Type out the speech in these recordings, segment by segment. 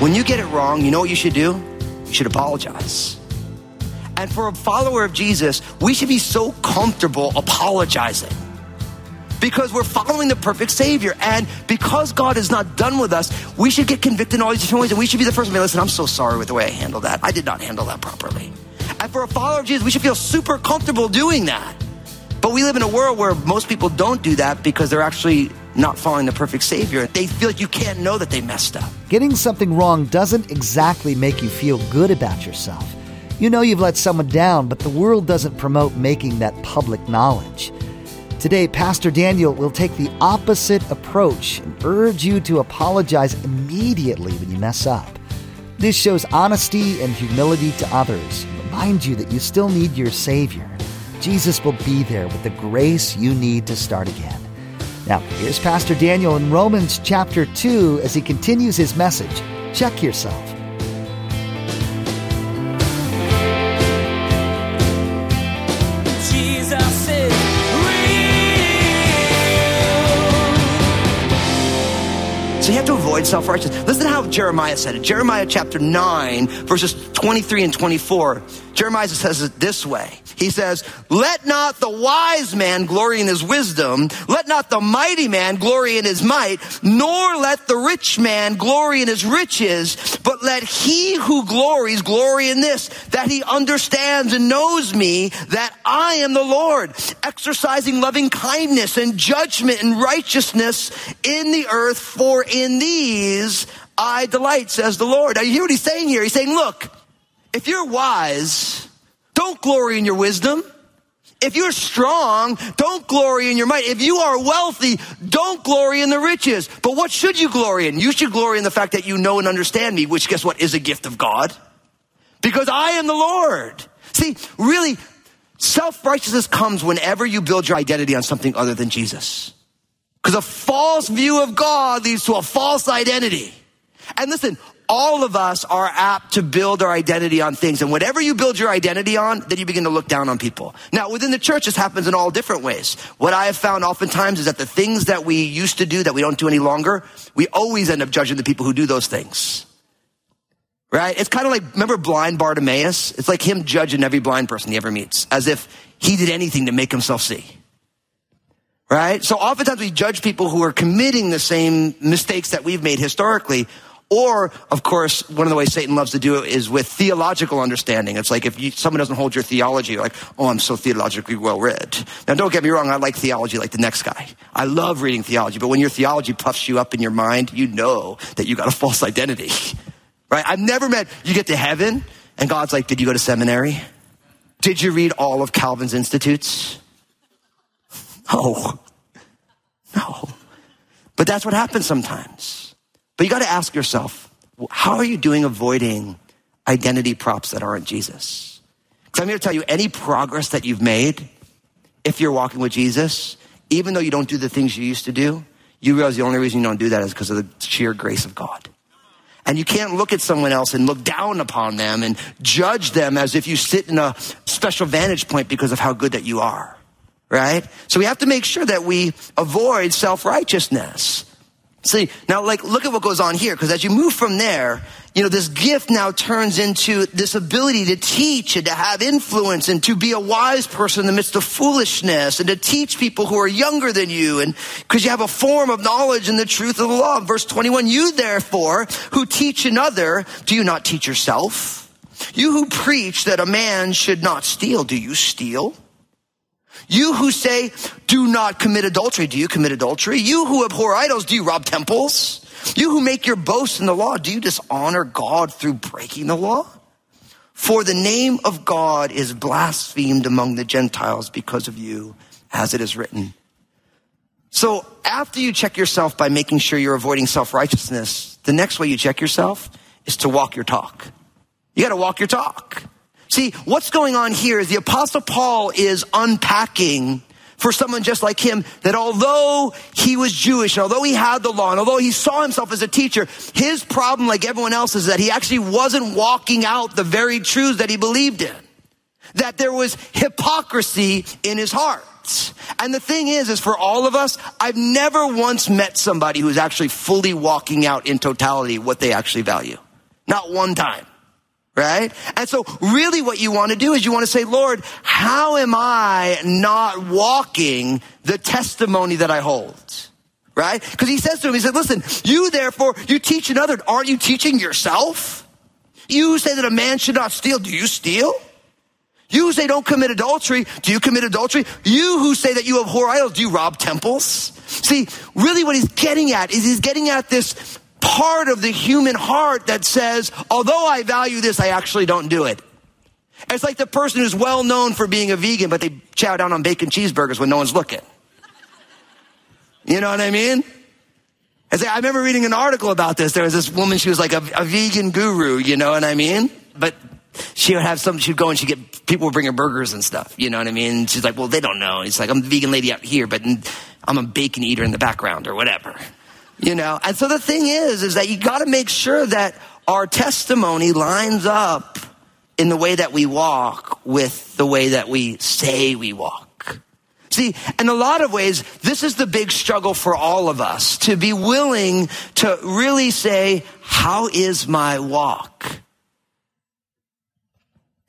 when you get it wrong, you know what you should do? You should apologize. And for a follower of Jesus, we should be so comfortable apologizing because we're following the perfect Savior. And because God is not done with us, we should get convicted in all these different ways. And we should be the first to to listen, I'm so sorry with the way I handled that. I did not handle that properly. And for a follower of Jesus, we should feel super comfortable doing that. But we live in a world where most people don't do that because they're actually not following the perfect Savior. They feel like you can't know that they messed up. Getting something wrong doesn't exactly make you feel good about yourself. You know you've let someone down, but the world doesn't promote making that public knowledge. Today, Pastor Daniel will take the opposite approach and urge you to apologize immediately when you mess up. This shows honesty and humility to others. Remind you that you still need your Savior. Jesus will be there with the grace you need to start again. Now, here's Pastor Daniel in Romans chapter 2 as he continues his message. Check yourself. Avoid self righteousness. Listen to how Jeremiah said it. Jeremiah chapter 9, verses 23 and 24. Jeremiah says it this way. He says, Let not the wise man glory in his wisdom, let not the mighty man glory in his might, nor let the rich man glory in his riches, but let he who glories glory in this, that he understands and knows me, that I am the Lord, exercising loving kindness and judgment and righteousness in the earth, for in these I delight, says the Lord. Now you hear what he's saying here? He's saying, look, if you're wise, don't glory in your wisdom. If you're strong, don't glory in your might. If you are wealthy, don't glory in the riches. But what should you glory in? You should glory in the fact that you know and understand me, which guess what is a gift of God? Because I am the Lord. See, really, self-righteousness comes whenever you build your identity on something other than Jesus. Because a false view of God leads to a false identity. And listen, all of us are apt to build our identity on things. And whatever you build your identity on, then you begin to look down on people. Now, within the church, this happens in all different ways. What I have found oftentimes is that the things that we used to do that we don't do any longer, we always end up judging the people who do those things. Right? It's kind of like, remember blind Bartimaeus? It's like him judging every blind person he ever meets, as if he did anything to make himself see. Right? So oftentimes we judge people who are committing the same mistakes that we've made historically or, of course, one of the ways Satan loves to do it is with theological understanding. It's like if you, someone doesn't hold your theology, you're like, oh, I'm so theologically well read. Now, don't get me wrong, I like theology like the next guy. I love reading theology, but when your theology puffs you up in your mind, you know that you got a false identity. Right? I've never met, you get to heaven, and God's like, did you go to seminary? Did you read all of Calvin's Institutes? No. No. But that's what happens sometimes. But you got to ask yourself, how are you doing avoiding identity props that aren't Jesus? Because I'm here to tell you, any progress that you've made, if you're walking with Jesus, even though you don't do the things you used to do, you realize the only reason you don't do that is because of the sheer grace of God. And you can't look at someone else and look down upon them and judge them as if you sit in a special vantage point because of how good that you are. Right? So we have to make sure that we avoid self-righteousness. See, now like, look at what goes on here, because as you move from there, you know, this gift now turns into this ability to teach and to have influence and to be a wise person in the midst of foolishness and to teach people who are younger than you and because you have a form of knowledge and the truth of the law. Verse 21, you therefore who teach another, do you not teach yourself? You who preach that a man should not steal, do you steal? You who say, do not commit adultery, do you commit adultery? You who abhor idols, do you rob temples? You who make your boast in the law, do you dishonor God through breaking the law? For the name of God is blasphemed among the Gentiles because of you, as it is written. So after you check yourself by making sure you're avoiding self-righteousness, the next way you check yourself is to walk your talk. You gotta walk your talk. See, what's going on here is the apostle Paul is unpacking for someone just like him that although he was Jewish, and although he had the law, and although he saw himself as a teacher, his problem, like everyone else, is that he actually wasn't walking out the very truths that he believed in. That there was hypocrisy in his heart. And the thing is, is for all of us, I've never once met somebody who's actually fully walking out in totality what they actually value. Not one time right? And so really what you want to do is you want to say, Lord, how am I not walking the testimony that I hold? Right? Because he says to him, he said, listen, you therefore, you teach another. Aren't you teaching yourself? You say that a man should not steal. Do you steal? You say don't commit adultery, do you commit adultery? You who say that you abhor idols, do you rob temples? See, really what he's getting at is he's getting at this part of the human heart that says, although I value this, I actually don't do it. It's like the person who's well known for being a vegan, but they chow down on bacon cheeseburgers when no one's looking. You know what I mean? I remember reading an article about this. There was this woman, she was like a, a vegan guru, you know what I mean? But she would have some, she'd go and she'd get, people would bring her burgers and stuff, you know what I mean? She's like, well, they don't know. It's like, I'm the vegan lady out here, but I'm a bacon eater in the background or whatever. You know, and so the thing is, is that you got to make sure that our testimony lines up in the way that we walk with the way that we say we walk. See, in a lot of ways, this is the big struggle for all of us to be willing to really say, how is my walk?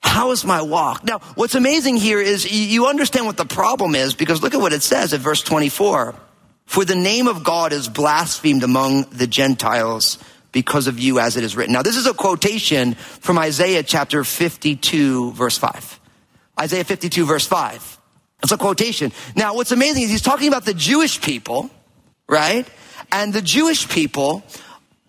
How is my walk? Now, what's amazing here is you understand what the problem is because look at what it says at verse 24. For the name of God is blasphemed among the Gentiles because of you as it is written. Now, this is a quotation from Isaiah chapter 52 verse 5. Isaiah 52 verse 5. It's a quotation. Now, what's amazing is he's talking about the Jewish people, right? And the Jewish people,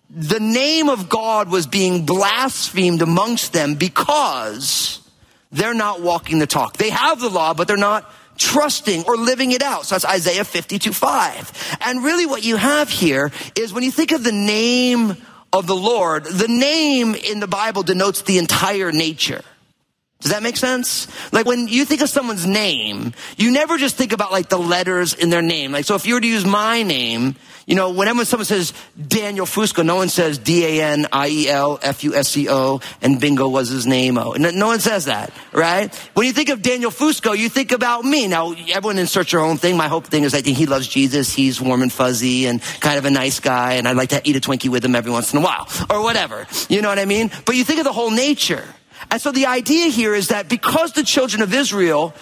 the name of God was being blasphemed amongst them because they're not walking the talk. They have the law, but they're not trusting or living it out. So that's Isaiah 52 5. And really what you have here is when you think of the name of the Lord, the name in the Bible denotes the entire nature. Does that make sense? Like when you think of someone's name, you never just think about like the letters in their name. Like, so if you were to use my name, you know, whenever someone says Daniel Fusco, no one says D-A-N-I-E-L-F-U-S-C-O and bingo was his name. Oh, no one says that, right? When you think of Daniel Fusco, you think about me. Now, everyone inserts your own thing. My hope thing is I think he loves Jesus. He's warm and fuzzy and kind of a nice guy. And I'd like to eat a Twinkie with him every once in a while or whatever. You know what I mean? But you think of the whole nature. And so the idea here is that because the children of Israel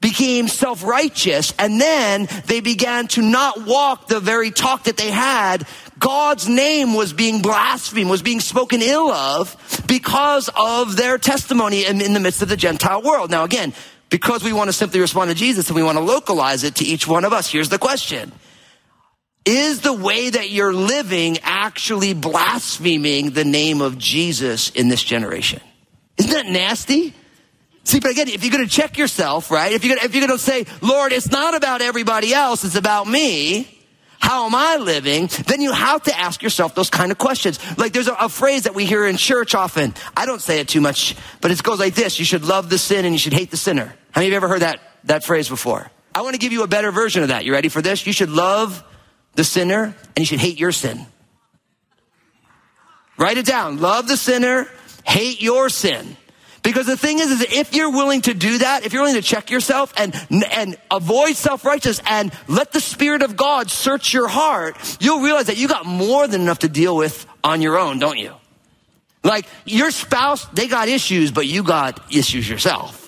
became self-righteous and then they began to not walk the very talk that they had, God's name was being blasphemed, was being spoken ill of because of their testimony in, in the midst of the Gentile world. Now again, because we want to simply respond to Jesus and we want to localize it to each one of us, here's the question. Is the way that you're living actually blaspheming the name of Jesus in this generation? Isn't that nasty? See, but again, if you're going to check yourself, right? If you're going to, if you're going to say, Lord, it's not about everybody else, it's about me. How am I living? Then you have to ask yourself those kind of questions. Like there's a, a, phrase that we hear in church often. I don't say it too much, but it goes like this. You should love the sin and you should hate the sinner. How many of you ever heard that, that phrase before? I want to give you a better version of that. You ready for this? You should love the sinner and you should hate your sin. Write it down. Love the sinner hate your sin. Because the thing is, is if you're willing to do that, if you're willing to check yourself and, and avoid self-righteous and let the Spirit of God search your heart, you'll realize that you got more than enough to deal with on your own, don't you? Like your spouse, they got issues, but you got issues yourself.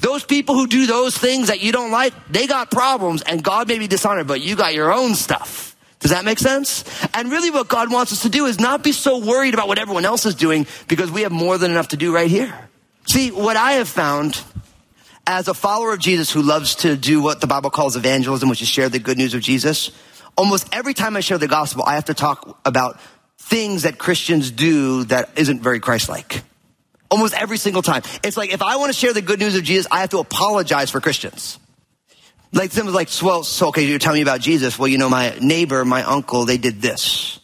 Those people who do those things that you don't like, they got problems and God may be dishonored, but you got your own stuff. Does that make sense? And really what God wants us to do is not be so worried about what everyone else is doing because we have more than enough to do right here. See, what I have found as a follower of Jesus who loves to do what the Bible calls evangelism, which is share the good news of Jesus, almost every time I share the gospel, I have to talk about things that Christians do that isn't very Christ-like. Almost every single time. It's like if I want to share the good news of Jesus, I have to apologize for Christians. Like someone's like, well, so okay, you're telling me about Jesus. Well, you know, my neighbor, my uncle, they did this,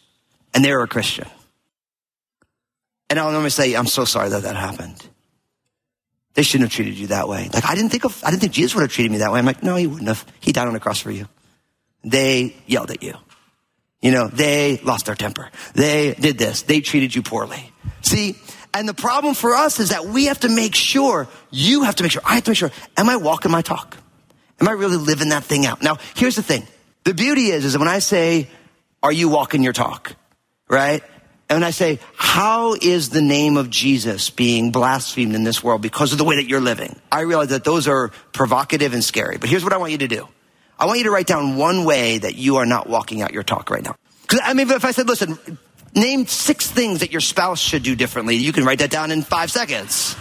and they were a Christian. And I'll normally say, I'm so sorry that that happened. they shouldn't have treated you that way. Like I didn't think of, I didn't think Jesus would have treated me that way. I'm like, no, he wouldn't have. He died on the cross for you. They yelled at you. You know, they lost their temper. They did this. They treated you poorly. See, and the problem for us is that we have to make sure, you have to make sure, I have to make sure, am I walking my talk? Am I really living that thing out? Now, here's the thing. The beauty is, is when I say, are you walking your talk? Right? And when I say, how is the name of Jesus being blasphemed in this world because of the way that you're living? I realize that those are provocative and scary. But here's what I want you to do. I want you to write down one way that you are not walking out your talk right now. Because I mean, if I said, listen, name six things that your spouse should do differently, you can write that down in five seconds,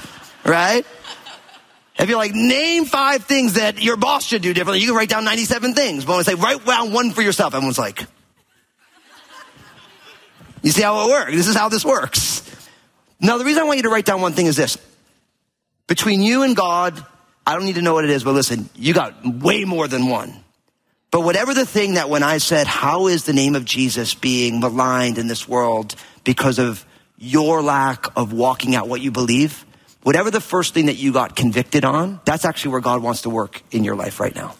right? If you're like, name five things that your boss should do differently, you can write down 97 things. But when I say, write down one for yourself, everyone's like, you see how it works? This is how this works. Now, the reason I want you to write down one thing is this. Between you and God, I don't need to know what it is, but listen, you got way more than one. But whatever the thing that when I said, how is the name of Jesus being maligned in this world because of your lack of walking out what you believe, whatever the first thing that you got convicted on, that's actually where God wants to work in your life right now.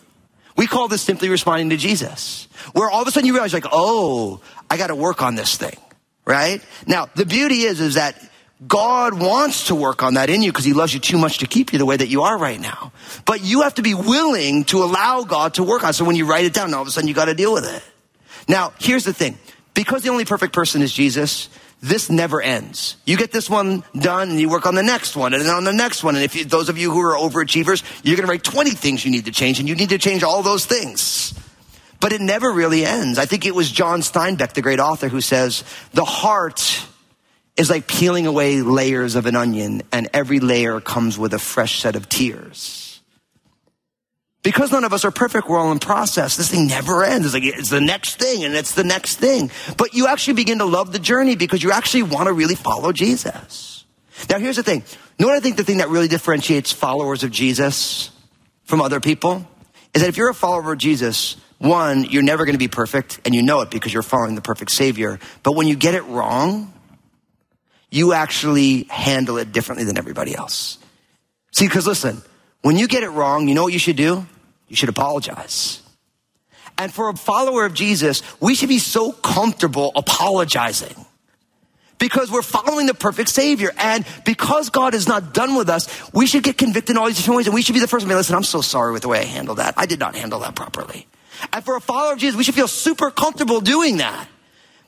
We call this simply responding to Jesus, where all of a sudden you realize like, oh, I got to work on this thing, right? Now, the beauty is, is that God wants to work on that in you because he loves you too much to keep you the way that you are right now. But you have to be willing to allow God to work on it. So when you write it down, all of a sudden you got to deal with it. Now, here's the thing. Because the only perfect person is Jesus, this never ends. You get this one done and you work on the next one and then on the next one. And if you, those of you who are overachievers, you're going to write 20 things you need to change and you need to change all those things. But it never really ends. I think it was John Steinbeck, the great author, who says, the heart is like peeling away layers of an onion, and every layer comes with a fresh set of tears. Because none of us are perfect, we're all in process. This thing never ends. It's like it's the next thing and it's the next thing. But you actually begin to love the journey because you actually want to really follow Jesus. Now here's the thing. You know what I think the thing that really differentiates followers of Jesus from other people? Is that if you're a follower of Jesus, one, you're never going to be perfect and you know it because you're following the perfect savior. But when you get it wrong, you actually handle it differently than everybody else. See, because listen, when you get it wrong, you know what you should do? You should apologize. And for a follower of Jesus, we should be so comfortable apologizing because we're following the perfect Savior. And because God is not done with us, we should get convicted in all these different ways. And we should be the first to be, listen, I'm so sorry with the way I handled that. I did not handle that properly. And for a follower of Jesus, we should feel super comfortable doing that.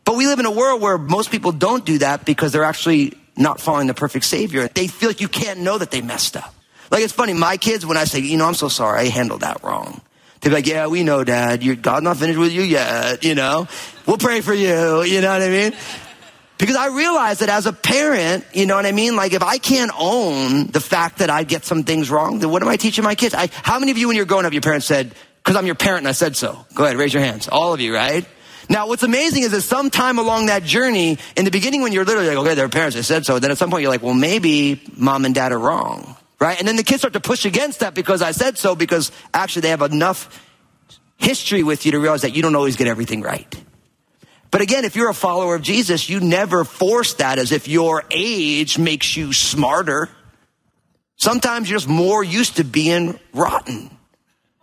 But we live in a world where most people don't do that because they're actually not following the perfect Savior. They feel like you can't know that they messed up. Like it's funny, my kids, when I say, you know, I'm so sorry, I handled that wrong. They're like, yeah, we know, Dad. You're, God's not finished with you yet, you know? We'll pray for you, you know what I mean? Because I realize that as a parent, you know what I mean? Like if I can't own the fact that I get some things wrong, then what am I teaching my kids? I, how many of you when you're growing up, your parents said, because I'm your parent and I said so? Go ahead, raise your hands. All of you, right? Now, what's amazing is that sometime along that journey, in the beginning when you're literally like, okay, their parents, they said so, then at some point you're like, well, maybe mom and dad are wrong, right? And then the kids start to push against that because I said so, because actually they have enough history with you to realize that you don't always get everything right. But again, if you're a follower of Jesus, you never force that as if your age makes you smarter. Sometimes you're just more used to being rotten,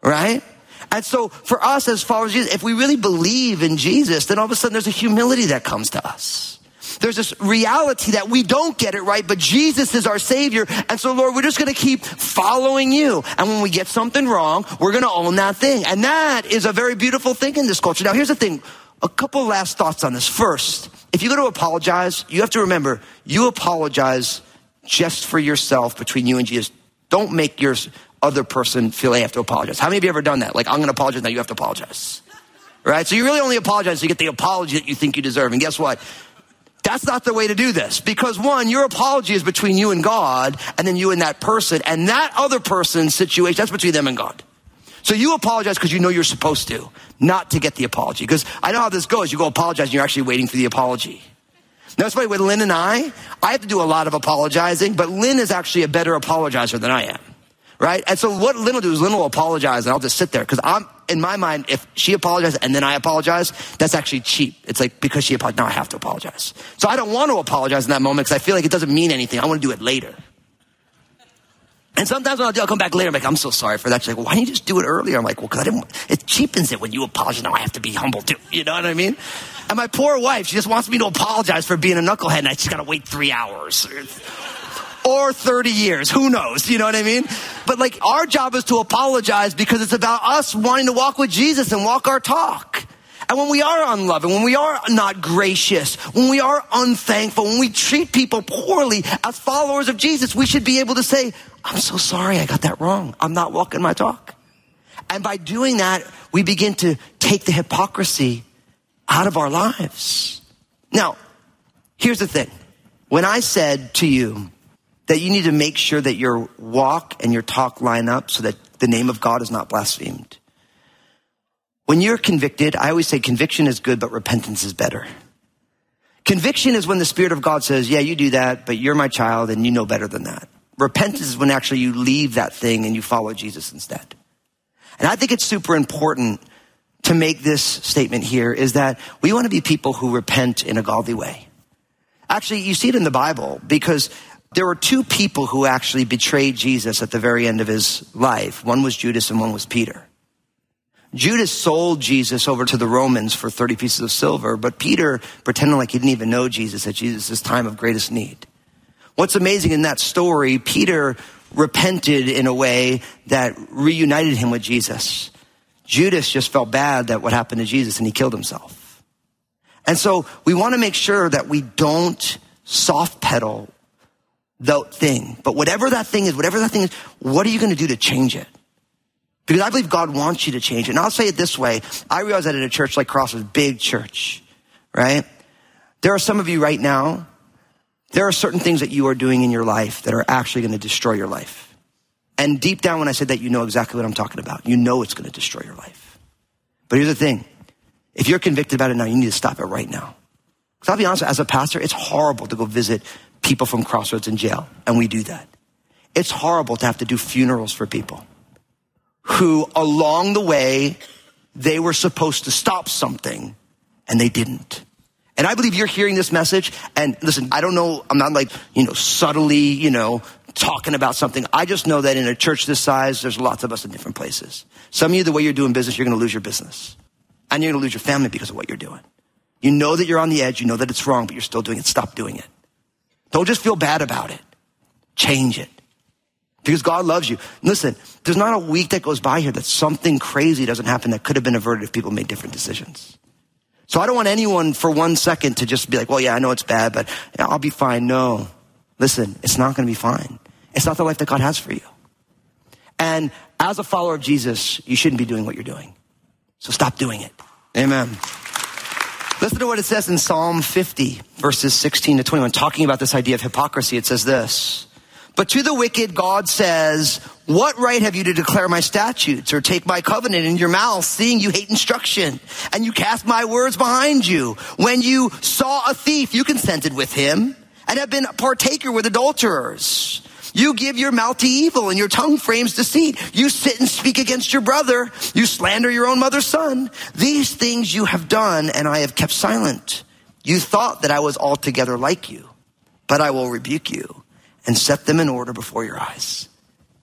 right? And so for us as followers Jesus, if we really believe in Jesus, then all of a sudden there's a humility that comes to us. There's this reality that we don't get it right, but Jesus is our Savior. And so, Lord, we're just going to keep following you. And when we get something wrong, we're going to own that thing. And that is a very beautiful thing in this culture. Now, here's the thing. A couple last thoughts on this. First, if you go to apologize, you have to remember, you apologize just for yourself between you and Jesus. Don't make your other person feel they have to apologize. How many of you ever done that? Like, I'm going to apologize, now you have to apologize. Right? So you really only apologize you get the apology that you think you deserve. And guess what? That's not the way to do this. Because one, your apology is between you and God, and then you and that person, and that other person's situation, that's between them and God. So you apologize because you know you're supposed to, not to get the apology. Because I know how this goes. You go apologize and you're actually waiting for the apology. Now, it's funny, with Lynn and I, I have to do a lot of apologizing, but Lynn is actually a better apologizer than I am right? And so what Lynn will do is Lynn will apologize and I'll just sit there because I'm, in my mind, if she apologizes and then I apologize, that's actually cheap. It's like because she apologized, now I have to apologize. So I don't want to apologize in that moment because I feel like it doesn't mean anything. I want to do it later. And sometimes when I'll, do, I'll come back later, I'm like, I'm so sorry for that. She's like, well, why didn't you just do it earlier? I'm like, well, because I didn't, it cheapens it when you apologize. Now I have to be humble too. You know what I mean? And my poor wife, she just wants me to apologize for being a knucklehead and I just got to wait three hours or 30 years. Who knows? You know what I mean? But like our job is to apologize because it's about us wanting to walk with Jesus and walk our talk. And when we are unloving, when we are not gracious, when we are unthankful, when we treat people poorly as followers of Jesus, we should be able to say, I'm so sorry I got that wrong. I'm not walking my talk. And by doing that, we begin to take the hypocrisy out of our lives. Now, here's the thing. When I said to you that you need to make sure that your walk and your talk line up so that the name of God is not blasphemed, when you're convicted, I always say conviction is good, but repentance is better. Conviction is when the Spirit of God says, yeah, you do that, but you're my child and you know better than that. Repentance is when actually you leave that thing and you follow Jesus instead. And I think it's super important to make this statement here is that we want to be people who repent in a godly way. Actually, you see it in the Bible because there were two people who actually betrayed Jesus at the very end of his life. One was Judas and one was Peter. Judas sold Jesus over to the Romans for 30 pieces of silver, but Peter pretended like he didn't even know Jesus at Jesus' time of greatest need. What's amazing in that story, Peter repented in a way that reunited him with Jesus. Judas just felt bad that what happened to Jesus and he killed himself. And so we want to make sure that we don't soft pedal the thing. But whatever that thing is, whatever that thing is, what are you going to do to change it? Because I believe God wants you to change it. And I'll say it this way. I realize that in a church like Crossroads, big church, right? There are some of you right now, there are certain things that you are doing in your life that are actually going to destroy your life. And deep down, when I said that, you know exactly what I'm talking about. You know it's going to destroy your life. But here's the thing. If you're convicted about it now, you need to stop it right now. Because I'll be honest, as a pastor, it's horrible to go visit people from Crossroads in jail. And we do that. It's horrible to have to do funerals for people who along the way, they were supposed to stop something and they didn't. And I believe you're hearing this message. And listen, I don't know, I'm not like, you know, subtly, you know, talking about something. I just know that in a church this size, there's lots of us in different places. Some of you, the way you're doing business, you're going to lose your business. And you're going to lose your family because of what you're doing. You know that you're on the edge. You know that it's wrong, but you're still doing it. Stop doing it. Don't just feel bad about it. Change it because God loves you. Listen, there's not a week that goes by here that something crazy doesn't happen that could have been averted if people made different decisions. So I don't want anyone for one second to just be like, well, yeah, I know it's bad, but I'll be fine. No. Listen, it's not going to be fine. It's not the life that God has for you. And as a follower of Jesus, you shouldn't be doing what you're doing. So stop doing it. Amen. Listen to what it says in Psalm 50, verses 16 to 21, talking about this idea of hypocrisy. It says this. But to the wicked, God says, what right have you to declare my statutes or take my covenant in your mouth, seeing you hate instruction and you cast my words behind you? When you saw a thief, you consented with him and have been a partaker with adulterers. You give your mouth to evil and your tongue frames deceit. You sit and speak against your brother. You slander your own mother's son. These things you have done and I have kept silent. You thought that I was altogether like you, but I will rebuke you and set them in order before your eyes.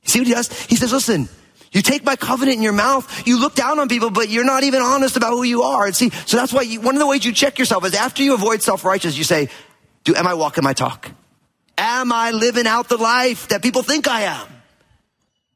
See what he does? He says, listen, you take my covenant in your mouth. You look down on people, but you're not even honest about who you are. And see, so that's why you, one of the ways you check yourself is after you avoid self-righteous, you say, do, am I walking my talk? Am I living out the life that people think I am?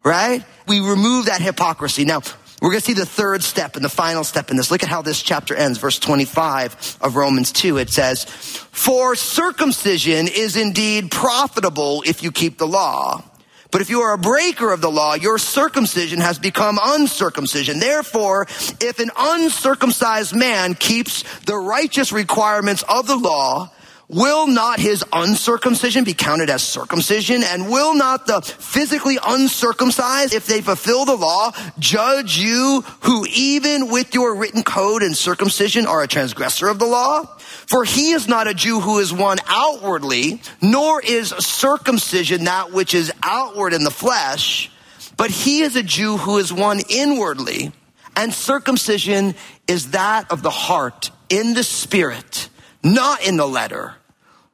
Right? We remove that hypocrisy. Now, we're going to see the third step and the final step in this. Look at how this chapter ends. Verse 25 of Romans 2. It says, For circumcision is indeed profitable if you keep the law. But if you are a breaker of the law, your circumcision has become uncircumcision. Therefore, if an uncircumcised man keeps the righteous requirements of the law, Will not his uncircumcision be counted as circumcision? And will not the physically uncircumcised, if they fulfill the law, judge you who even with your written code and circumcision are a transgressor of the law? For he is not a Jew who is one outwardly, nor is circumcision that which is outward in the flesh, but he is a Jew who is one inwardly, and circumcision is that of the heart in the spirit, not in the letter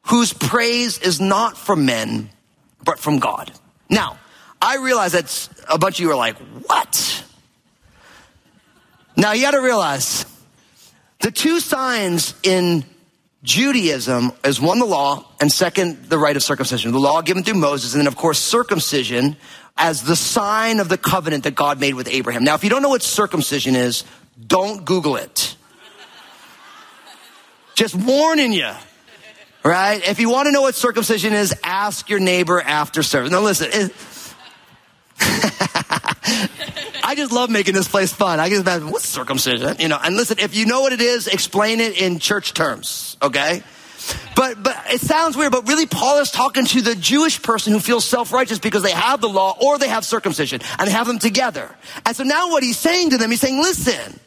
whose praise is not from men, but from God. Now, I realize that a bunch of you are like, what? Now you got to realize the two signs in Judaism is one, the law, and second, the rite of circumcision. The law given through Moses, and then of course, circumcision as the sign of the covenant that God made with Abraham. Now, if you don't know what circumcision is, don't Google it. Just warning you. Right? If you want to know what circumcision is, ask your neighbor after service. Now listen, it, I just love making this place fun. I just imagine what's circumcision? You know, and listen, if you know what it is, explain it in church terms, okay? But but it sounds weird, but really Paul is talking to the Jewish person who feels self-righteous because they have the law or they have circumcision and they have them together. And so now what he's saying to them, he's saying, listen,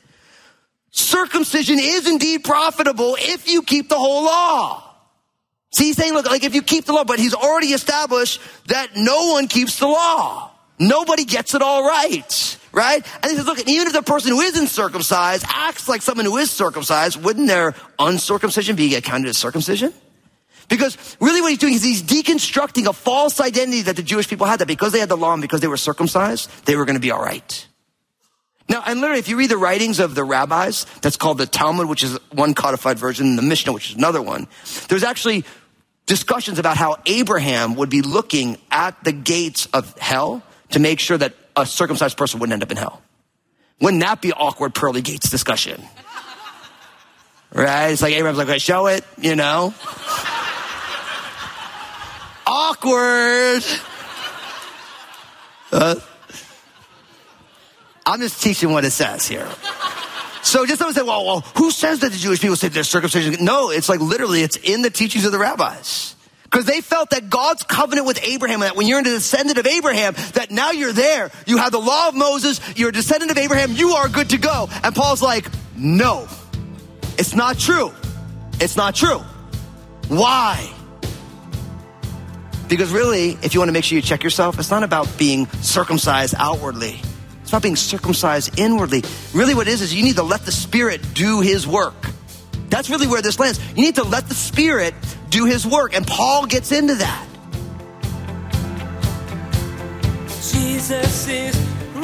circumcision is indeed profitable if you keep the whole law. See, he's saying, look, like if you keep the law, but he's already established that no one keeps the law. Nobody gets it all right, right? And he says, look, even if the person who isn't circumcised acts like someone who is circumcised, wouldn't their uncircumcision be accounted as circumcision? Because really what he's doing is he's deconstructing a false identity that the Jewish people had that because they had the law and because they were circumcised, they were going to be all right. Now, and literally, if you read the writings of the rabbis, that's called the Talmud, which is one codified version, and the Mishnah, which is another one, there's actually discussions about how Abraham would be looking at the gates of hell to make sure that a circumcised person wouldn't end up in hell. Wouldn't that be awkward pearly gates discussion? Right? It's like Abraham's like, show it, you know? awkward. Uh, I'm just teaching what it says here. So just someone say, well, well, who says that the Jewish people say there's circumcision? No, it's like literally, it's in the teachings of the rabbis. Because they felt that God's covenant with Abraham, that when you're a descendant of Abraham, that now you're there. You have the law of Moses, you're a descendant of Abraham, you are good to go. And Paul's like, no, it's not true. It's not true. Why? Because really, if you want to make sure you check yourself, it's not about being circumcised outwardly. It's about being circumcised inwardly. Really, what it is, is you need to let the Spirit do His work. That's really where this lands. You need to let the Spirit do His work. And Paul gets into that. Jesus is real.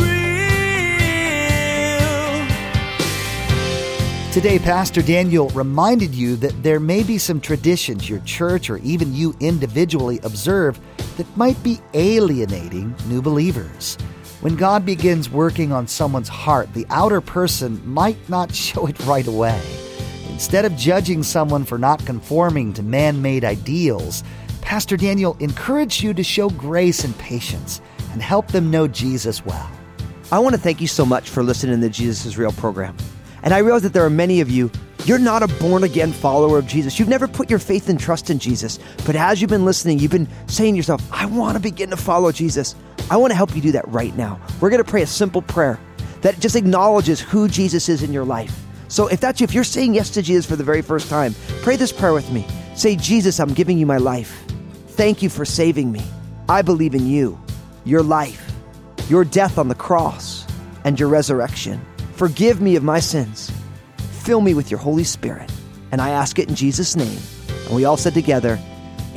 Today, Pastor Daniel reminded you that there may be some traditions your church or even you individually observe that might be alienating new believers. When God begins working on someone's heart, the outer person might not show it right away. Instead of judging someone for not conforming to man made ideals, Pastor Daniel encouraged you to show grace and patience and help them know Jesus well. I want to thank you so much for listening to the Jesus is Real program. And I realize that there are many of you, you're not a born again follower of Jesus. You've never put your faith and trust in Jesus. But as you've been listening, you've been saying to yourself, I want to begin to follow Jesus. I want to help you do that right now. We're going to pray a simple prayer that just acknowledges who Jesus is in your life. So if that's you, if you're saying yes to Jesus for the very first time, pray this prayer with me. Say, Jesus, I'm giving you my life. Thank you for saving me. I believe in you, your life, your death on the cross, and your resurrection. Forgive me of my sins. Fill me with your Holy Spirit. And I ask it in Jesus' name. And we all said together,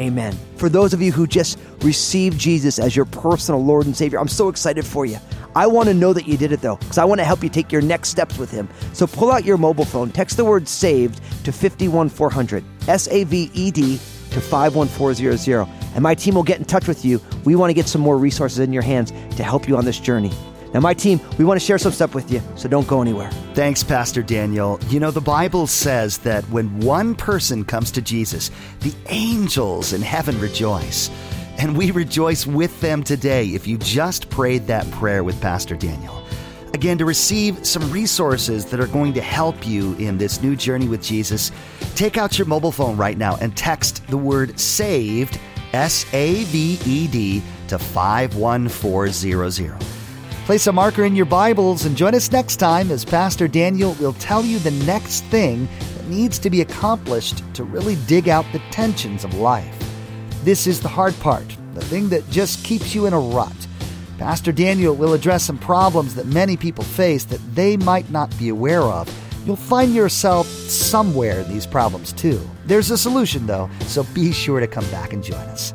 Amen. For those of you who just received Jesus as your personal Lord and Savior, I'm so excited for you. I want to know that you did it though, because I want to help you take your next steps with Him. So pull out your mobile phone, text the word saved to 51400, S A V E D to 51400, and my team will get in touch with you. We want to get some more resources in your hands to help you on this journey. Now, my team, we want to share some stuff with you, so don't go anywhere. Thanks, Pastor Daniel. You know, the Bible says that when one person comes to Jesus, the angels in heaven rejoice. And we rejoice with them today if you just prayed that prayer with Pastor Daniel. Again, to receive some resources that are going to help you in this new journey with Jesus, take out your mobile phone right now and text the word SAVED, S A V E D, to 51400. Place a marker in your Bibles and join us next time as Pastor Daniel will tell you the next thing that needs to be accomplished to really dig out the tensions of life. This is the hard part, the thing that just keeps you in a rut. Pastor Daniel will address some problems that many people face that they might not be aware of. You'll find yourself somewhere in these problems too. There's a solution though, so be sure to come back and join us.